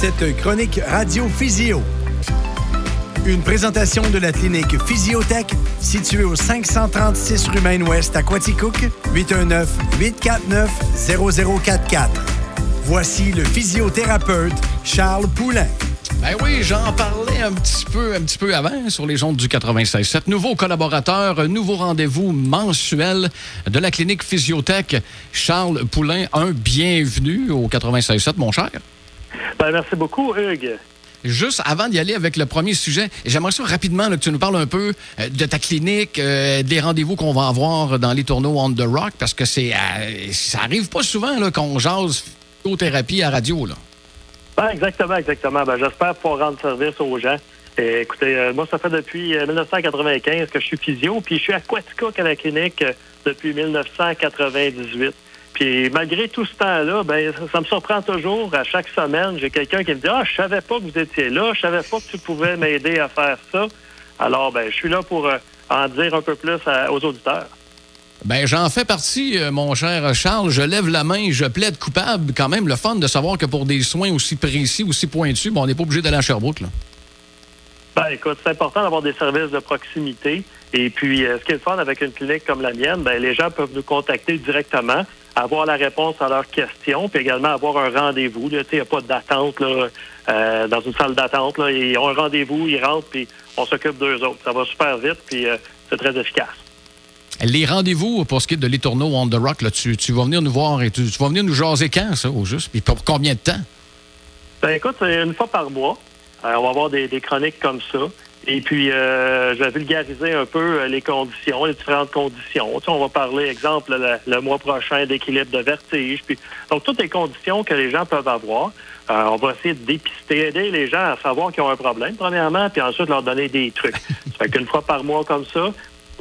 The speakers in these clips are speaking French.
cette chronique Radio Physio. Une présentation de la clinique Physiotech située au 536 rue Maine-Ouest à Quaticook, 819-849-0044. Voici le physiothérapeute Charles Poulain. Ben oui, j'en parlais un petit peu, un petit peu avant sur les ondes du 96. Cet nouveau collaborateur, nouveau rendez-vous mensuel de la clinique Physiotech, Charles Poulain. Un bienvenue au 96.7, mon cher. Ben, merci beaucoup, Hugues. Juste avant d'y aller avec le premier sujet, j'aimerais ça rapidement que tu nous parles un peu euh, de ta clinique, euh, des rendez-vous qu'on va avoir dans les tourneaux On The Rock, parce que c'est euh, ça arrive pas souvent qu'on jase physiothérapie à radio. Là. Ben, exactement, exactement. Ben, J'espère pouvoir rendre service aux gens. écoutez, moi, ça fait depuis 1995 que je suis physio, puis je suis à Quaticook à la clinique depuis 1998. Puis malgré tout ce temps-là, ben ça, me surprend toujours. À chaque semaine, j'ai quelqu'un qui me dit Ah, je savais pas que vous étiez là, je savais pas que tu pouvais m'aider à faire ça. Alors, ben, je suis là pour euh, en dire un peu plus aux auditeurs. Ben, j'en fais partie, euh, mon cher Charles. Je lève la main, je plaide coupable. Quand même, le fun de savoir que pour des soins aussi précis, aussi pointus, bon, on n'est pas obligé d'aller à Sherbrooke, là. Ben, écoute, c'est important d'avoir des services de proximité. Et puis, euh, ce qui est le fun avec une clinique comme la mienne, ben, les gens peuvent nous contacter directement avoir la réponse à leurs questions, puis également avoir un rendez-vous. Il n'y a pas d'attente euh, dans une salle d'attente. Ils ont un rendez-vous, ils rentrent, puis on s'occupe d'eux autres. Ça va super vite, puis euh, c'est très efficace. Les rendez-vous pour ce qui est de l'étourneau On The Rock, là, tu, vas venir nous voir et tu, vas venir nous jaser quand, ça, au juste? Puis pour combien de temps? Ben écoute, c'est une fois par mois. Euh, on va avoir des chroniques comme ça. Et puis, euh, je vais vulgariser un peu euh, les conditions, les différentes conditions. Tu sais, on va parler, exemple, le, mois prochain d'équilibre de vertige. Puis, donc, toutes les conditions que les gens peuvent avoir. Euh, on va essayer de dépister, aider les gens à savoir qu'ils ont un problème, premièrement, puis ensuite leur donner des trucs. ça fait qu'une fois par mois comme ça.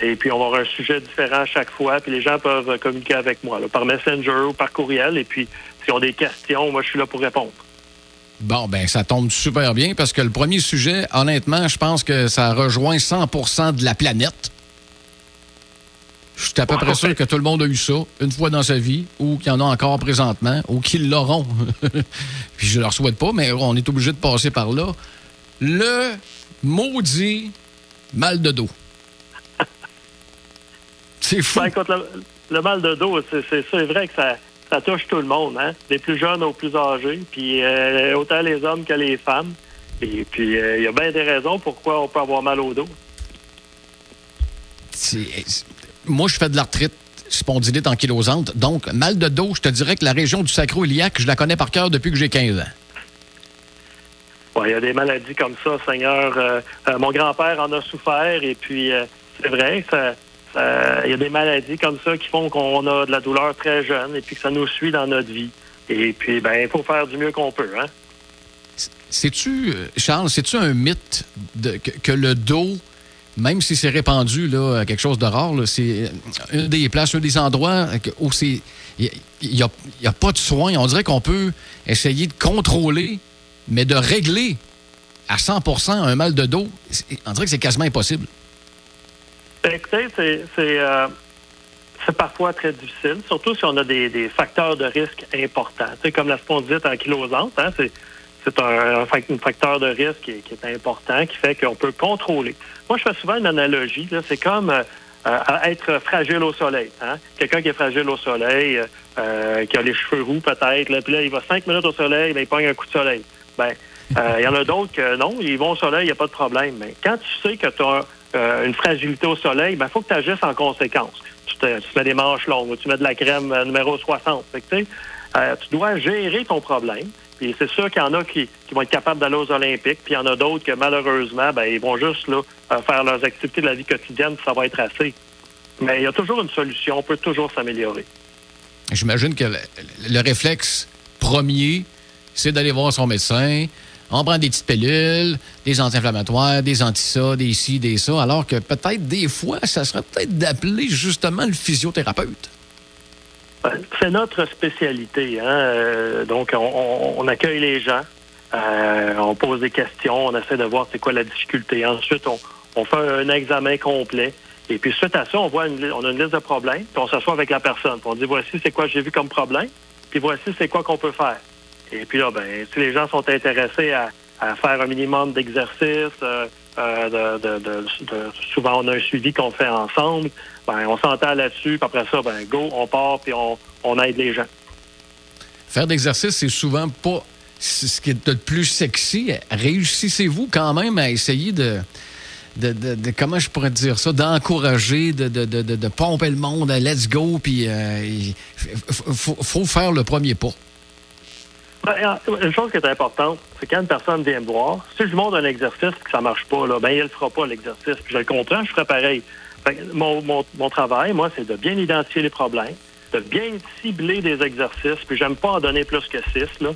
Et puis, on va avoir un sujet différent à chaque fois. Puis, les gens peuvent communiquer avec moi, par Messenger ou par courriel. Et puis, s'ils ont des questions, moi, je suis là pour répondre. Bon, ben ça tombe super bien parce que le premier sujet, honnêtement, je pense que ça rejoint 100% de la planète. Je suis à peu près sûr que tout le monde a eu ça une fois dans sa vie, ou qu'il y en a encore présentement, ou qu'ils l'auront. Puis je leur souhaite pas, mais on est obligé de passer par là. Le maudit mal de dos. C'est fou. Ben, écoute, le, mal de dos, c'est vrai que ça, ça touche tout le monde, hein? des plus jeunes aux plus âgés, puis euh, autant les hommes que les femmes. Et puis, euh, il y a bien des raisons pourquoi on peut avoir mal au dos. Moi, je fais de l'arthrite spondylite ankylosante. Donc, mal de dos, je te dirais que la région du sacro-iliaque, je la connais par cœur depuis que j'ai 15 ans. il y a des maladies comme ça, Seigneur. Euh, mon grand-père en a souffert et puis c'est vrai, ça, euh, il y a des maladies comme ça qui font qu'on a de la douleur très jeune et puis que ça nous suit dans notre vie. Et puis, ben, il faut faire du mieux qu'on peut. Hein? C'est-tu, euh, Charles, c'est-tu un mythe que, le dos, même si c'est répandu, là, quelque chose de rare, c'est une des places, un des endroits où c'est. Il n'y a, a, pas de soins. On dirait qu'on peut essayer de contrôler, mais de régler à 100% un mal de dos, on dirait que c'est quasiment impossible. Euh, c'est parfois très difficile, surtout si on a des, facteurs de risque importants. Comme la spondylite ankylosante, hein, c'est c'est un, facteur de risque qui est, important, qui fait qu'on peut contrôler. Moi, je fais souvent une analogie. C'est comme euh, être fragile au soleil. Hein. Quelqu'un qui est fragile au soleil, euh, qui a les cheveux roux peut-être, puis là, il va cinq minutes au soleil, mais il pogne un coup de soleil. Ben, il y en a d'autres que non, ils vont au soleil, il n'y a pas de problème. Mais quand tu sais que tu as euh, une fragilité au soleil, il ben, faut que tu agisses en conséquence. Tu, te, mets des manches longues, tu mets de la crème euh, numéro 60. Euh, tu dois gérer ton problème. Puis c'est sûr qu'il y en a qui, vont être capables d'aller aux Olympiques, puis il y en a d'autres que malheureusement, ben, ils vont juste là, faire leurs activités de la vie quotidienne, ça va être assez. Mais il y a toujours une solution, on peut toujours s'améliorer. J'imagine que le réflexe premier, c'est d'aller voir son médecin, on prend des petites pilules, des anti-inflammatoires, des anti-ça, des ci, des ça, alors que peut-être des fois, ça serait peut-être d'appeler justement le physiothérapeute. Ben, c'est notre spécialité. Hein? Euh, donc, on, accueille les gens, euh, on pose des questions, on essaie de voir c'est quoi la difficulté. Ensuite, on, fait un examen complet. Et puis, suite à ça, on voit on a une liste de problèmes, puis on s'assoit avec la personne. Puis on dit voici c'est quoi j'ai vu comme problème, puis voici c'est quoi qu'on peut faire. Et puis là, ben, si les gens sont intéressés à, faire un minimum d'exercices, euh, euh, souvent on a un suivi qu'on fait ensemble, ben, on s'entend là-dessus, puis après ça, ben, go, on part, puis on, aide les gens. Faire d'exercice, c'est souvent pas ce qui est le plus sexy. Réussissez-vous quand même à essayer de, comment je pourrais dire ça, d'encourager, de, pomper le monde, let's go, puis il euh, faut, faire le premier pas. Ben, une chose qui est importante, c'est quand une personne vient me voir, si je lui montre un exercice et que ça marche pas, ben, il ne fera pas l'exercice. Je le comprends, je ferai pareil. mon, mon, travail, moi, c'est de bien identifier les problèmes, de bien cibler des exercices, puis j'aime pas en donner plus que six. Là.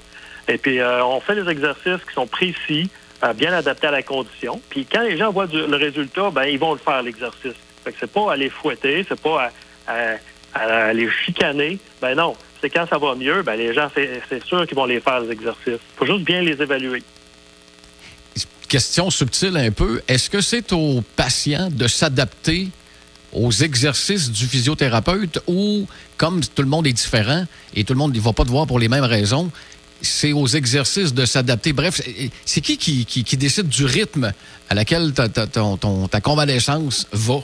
Et puis, euh, on fait des exercices qui sont précis, bien adapté à la condition. Puis quand les gens voient le résultat, ben ils vont le faire l'exercice. Fait que c'est pas à les fouetter, c'est pas à, les chicaner. Ben non, c'est quand ça va mieux, ben les gens c'est sûr qu'ils vont les faire les exercices. Faut juste bien les évaluer. Question subtile un peu. Est-ce que c'est aux patients de s'adapter aux exercices du physiothérapeute ou, comme tout le monde est différent et tout le monde ne va pas te voir pour les mêmes raisons, c'est aux exercices de s'adapter? Bref, c'est qui qui, décide du rythme à laquelle ta, convalescence va?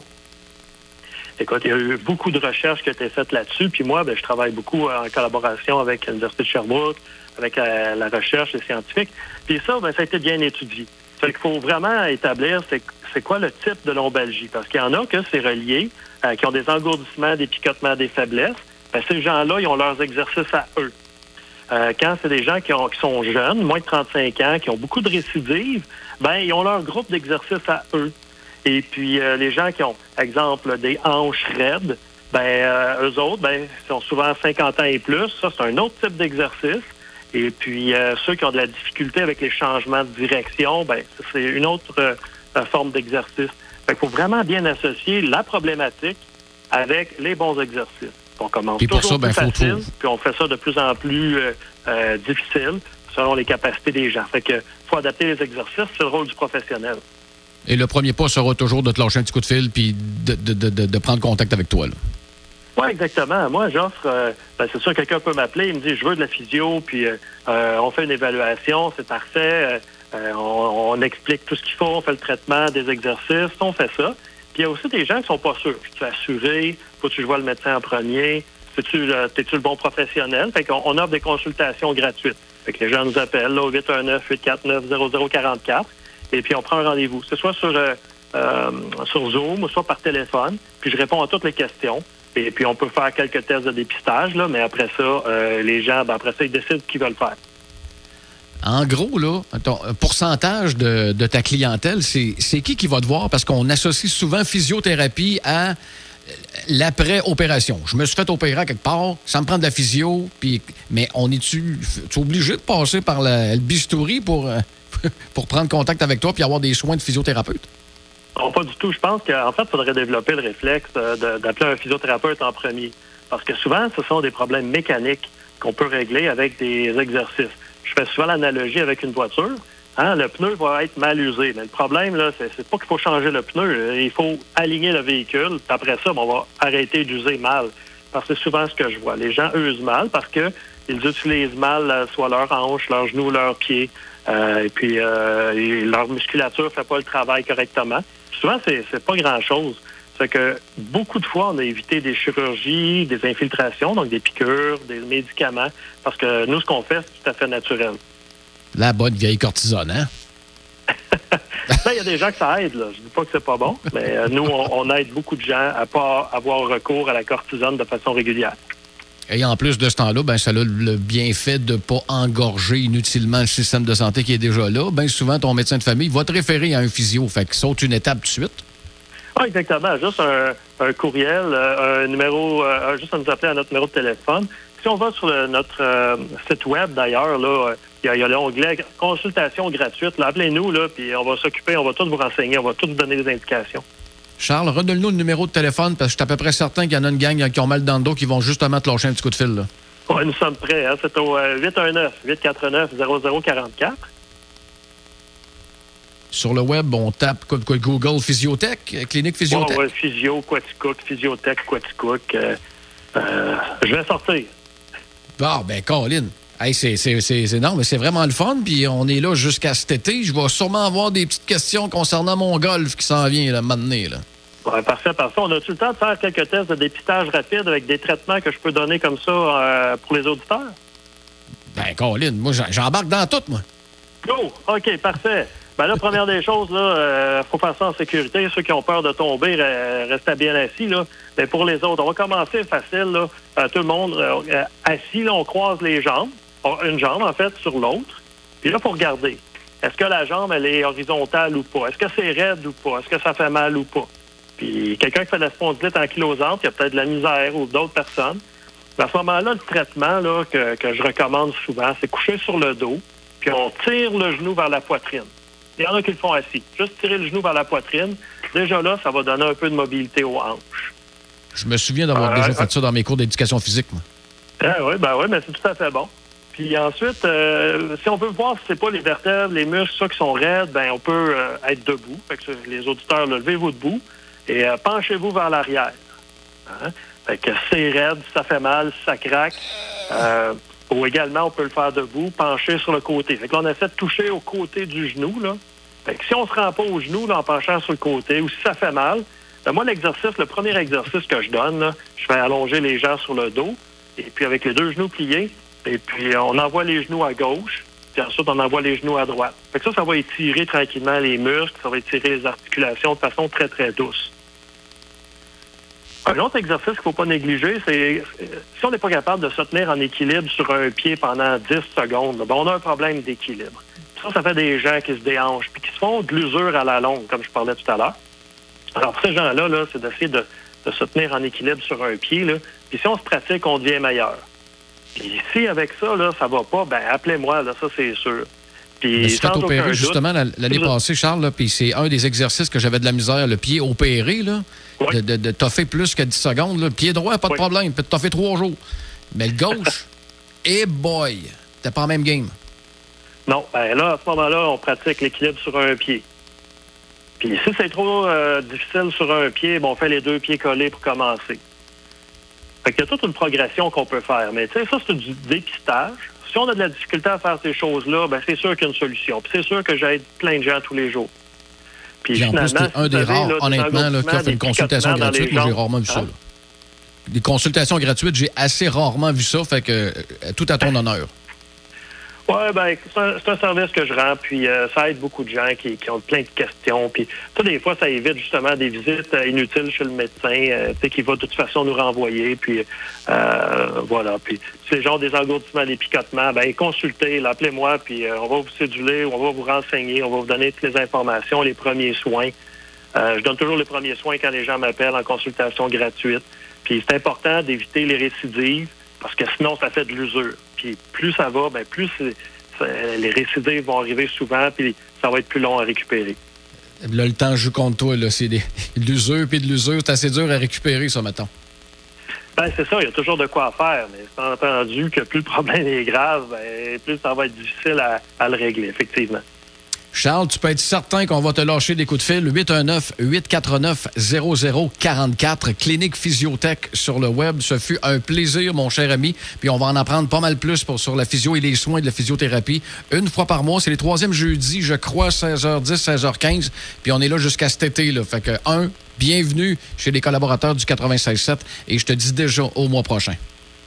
Écoute, il y a eu beaucoup de recherches qui ont été faites là-dessus. Puis moi, ben, je travaille beaucoup en collaboration avec l'Université de Sherbrooke, avec euh, la recherche, les scientifiques. Puis ça, ben, ça a été bien étudié. Fait qu'il faut vraiment établir c'est quoi le type de lombalgie. Parce qu'il y en a que c'est relié, euh, qui ont des engourdissements, des picotements, des faiblesses. Ben, ces gens-là, ils ont leurs exercices à eux. Euh, quand c'est des gens qui, ont, qui, sont jeunes, moins de 35 ans, qui ont beaucoup de récidives, ben ils ont leur groupe d'exercice à eux. Et puis euh, les gens qui ont, exemple, des hanches raides, ben euh, eux autres, ben sont souvent 50 ans et plus. Ça, c'est un autre type d'exercice. Et puis ceux qui ont de la difficulté avec les changements de direction, ben c'est une autre forme d'exercice. Il faut vraiment bien associer la problématique avec les bons exercices. On commence pour ça, ben, facile, puis on fait ça de plus en plus euh, euh, difficile selon les capacités des gens. Fait que faut adapter les exercices, c'est le rôle du professionnel. Et le premier pas sera toujours de te lâcher un petit coup de fil puis de, prendre contact avec toi. Oui, exactement. Moi, j'offre, euh, ben, c'est sûr, quelqu'un peut m'appeler, il me dit, je veux de la physio, puis on fait une évaluation, c'est parfait, on, explique tout ce qu'il faut, on fait le traitement des exercices, on fait ça. Puis il y a aussi des gens qui sont pas sûrs. Je suis assuré, faut que tu vois le médecin en premier, es-tu le bon professionnel? Fait qu'on on offre des consultations gratuites. Fait que les gens nous appellent là, au 819-849-0044 et puis on prend un rendez-vous. C'est soit sur, euh, euh, sur Zoom soit par téléphone. Puis je réponds à toutes les questions. Et puis on peut faire quelques tests de dépistage, là, mais après ça, euh, les gens, ben, après ça, ils décident qu'ils veulent faire. En gros, là, ton pourcentage de, ta clientèle, c'est qui qui va te voir? Parce qu'on associe souvent physiothérapie à l'après-opération. Je me suis fait opérer quelque part, ça me prend de la physio, puis, mais on est-tu obligé de passer par le bistouri pour, euh, pour prendre contact avec toi puis avoir des soins de physiothérapeute? Non, pas du tout. Je pense qu'en fait, il faudrait développer le réflexe euh, d'appeler un physiothérapeute en premier. Parce que souvent, ce sont des problèmes mécaniques qu'on peut régler avec des exercices je fais souvent l'analogie avec une voiture. Hein, le pneu va être mal usé. Mais le problème, là, c'est pas qu'il faut changer le pneu. Il faut aligner le véhicule. Puis après ça, on va arrêter d'user mal. Parce que c'est souvent ce que je vois. Les gens usent mal parce que ils utilisent mal euh, soit leur hanche, leurs genoux, leurs pieds. Euh, et puis euh, leur musculature fait pas le travail correctement. souvent, c'est, c'est pas grand-chose. C'est que beaucoup de fois, on a évité des chirurgies, des infiltrations, donc des piqûres, des médicaments, parce que nous, ce qu'on fait, c'est tout à fait naturel. La bonne vieille cortisone, hein? Ben, il y a des gens que ça aide. Là. Je dis pas que c'est pas bon, mais euh, nous, on, aide beaucoup de gens à pas avoir recours à la cortisone de façon régulière. Et en plus de ce temps-là, ben, ça a le bienfait de ne pas engorger inutilement le système de santé qui est déjà là. Bien souvent, ton médecin de famille va te référer à un physio. Fait qu'il saute une étape tout de suite. Ah, exactement. Juste un, courriel, euh, un numéro, euh, juste à nous appeler à notre numéro de téléphone. Si on va sur notre euh, site web, d'ailleurs, là, il y a, l'onglet consultation gratuite. Appelez-nous, là, puis on va s'occuper, on va tout vous renseigner, on va tout vous donner des indications. Charles, redonne-nous le numéro de téléphone parce que je suis à peu près certain qu'il y en a une gang qui ont mal dans le dos qui vont justement te lâcher un petit coup de fil. Là. Oui, nous sommes prêts. Hein. C'est au 819-849-0044. Sur le web, on tape Google Physiotech, clinique Physiotech. Physio, Quaticook, Physiotech, Quaticook. Euh, euh, je vais sortir. Bon, ben, Colin. Hey, c'est, non, mais c'est vraiment le fun. Puis on est là jusqu'à cet été. Je vais sûrement avoir des petites questions concernant mon golf qui s'en vient, là, maintenant. Là. Ouais, parfait, parfait. On a-tu le temps de faire quelques tests de dépistage rapide avec des traitements que je peux donner comme ça euh, pour les auditeurs? Ben, Colin, moi, j'embarque dans tout, moi. Go! OK, parfait. Ben là, première des choses, là, euh, faut faire ça en sécurité. Ceux qui ont peur de tomber, restez bien assis, là. Mais pour les autres, on va commencer facile, là. Euh, tout le monde euh, assis, là, on croise les jambes. Une jambe, en fait, sur l'autre. Puis là, faut regarder. Est-ce que la jambe, elle est horizontale ou pas? Est-ce que c'est raide ou pas? Est-ce que ça fait mal ou pas? Puis quelqu'un qui fait de la spondylite ankylosante, il y a peut-être de la misère ou d'autres personnes. À ce moment-là, le traitement là, que, que je recommande souvent, c'est coucher sur le dos, puis on tire le genou vers la poitrine. Il y en a qui le font assis. Juste tirer le genou vers la poitrine. Déjà là, ça va donner un peu de mobilité aux hanches. Je me souviens d'avoir déjà fait ça dans mes cours d'éducation physique, moi. Ah oui, ben oui, mais c'est tout à fait bon. Puis ensuite, euh, si on veut voir si c'est pas les vertèbres, les muscles, ça qui sont raides, ben on peut euh, être debout. Fait que les auditeurs, levez-vous debout et euh, penchez-vous vers l'arrière. Hein? Fait que c'est raide, ça fait mal, ça craque. ou également, on peut le faire debout, pencher sur le côté. Fait que là, on essaie de toucher au côté du genou, là. Fait que si on se rend pas au genou, là, en penchant sur le côté, ou si ça fait mal, ben moi, l'exercice, le premier exercice que je donne, là, je vais allonger les gens sur le dos, et puis avec les deux genoux pliés, et puis on envoie les genoux à gauche, puis ensuite on envoie les genoux à droite. Fait que ça, ça va étirer tranquillement les muscles, ça va étirer les articulations de façon très, très douce. Un autre exercice qu'il ne faut pas négliger, c'est si on n'est pas capable de se tenir en équilibre sur un pied pendant 10 secondes, ben on a un problème d'équilibre. Ça, ça fait des gens qui se déhanchent puis qui se font de l'usure à la longue, comme je parlais tout à l'heure. Alors, ces gens-là, -là, c'est d'essayer de, se tenir en équilibre sur un pied. Puis si on se pratique, on devient meilleur. Puis si avec ça, là, ça va pas, ben appelez-moi, là, ça c'est sûr. Puis, suis fait opérer justement l'année passée, Charles, puis c'est un des exercices que j'avais de la misère, le pied opéré, là, de, de, de toffer plus que 10 secondes. Le pied droit, pas de problème, peut toffer trois jours. Mais le gauche, et eh boy, t'es pas en même game. Non, ben là, à ce moment-là, on pratique l'équilibre sur un pied. Puis si c'est trop euh, difficile sur un pied, bon, on fait les deux pieds collés pour commencer. Fait qu'il y a toute une progression qu'on peut faire. Mais tu sais, ça, c'est du dépistage si on a de la difficulté à faire ces choses-là, ben c'est sûr qu'il y a une solution. Puis c'est sûr que j'aide plein de gens tous les jours. Puis, en plus, c'est un des rares, honnêtement, là, qui offre une consultation gratuite. Moi, j'ai rarement vu ça. Hein? Des consultations gratuites, j'ai assez rarement vu ça. Fait que euh, tout à ton honneur. Oui, ben, c'est un, service que je rends, puis euh, ça aide beaucoup de gens qui, ont plein de questions. Puis, tout des fois, ça évite justement des visites euh, inutiles chez le médecin, euh, qui va de toute façon nous renvoyer. Puis, voilà. Puis, c'est genre des engourdissements, des picotements, ben, consultez, appelez-moi, puis on va vous céduler, on va vous renseigner, on va vous donner toutes les informations, les premiers soins. je donne toujours les premiers soins quand les gens m'appellent en consultation gratuite. Puis, c'est important d'éviter les récidives parce que sinon, ça fait de l'usure. Puis plus ça va, ben plus les récidives vont arriver souvent, puis ça va être plus long à récupérer. Là, le temps joue contre toi. Là. C'est de l'usure, puis de l'usure, c'est assez dur à récupérer, ça, maintenant. Ben, c'est ça, il y a toujours de quoi faire, mais c'est entendu que plus le problème est grave, ben, plus ça va être difficile à le régler, effectivement. Charles, tu peux être certain qu'on va te lâcher des coups de fil. 819-849-0044, Clinique Physiotech sur le web. Ce fut un plaisir, mon cher ami. Puis on va en apprendre pas mal plus pour, sur la physio et les soins de la physiothérapie. Une fois par mois, c'est les troisièmes jeudis, je crois, 16h10, 16h15. Puis on est là jusqu'à cet été. Là. Fait que, un, bienvenue chez les collaborateurs du 96.7 et je te dis déjà au mois prochain.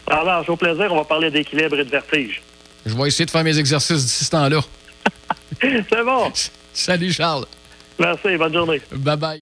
Alors, au plaisir, on va parler d'équilibre et de vertige. Je vais essayer de faire mes exercices d'ici ce temps-là. C'est bon. Salut, Charles. Merci, bonne journée. Bye bye.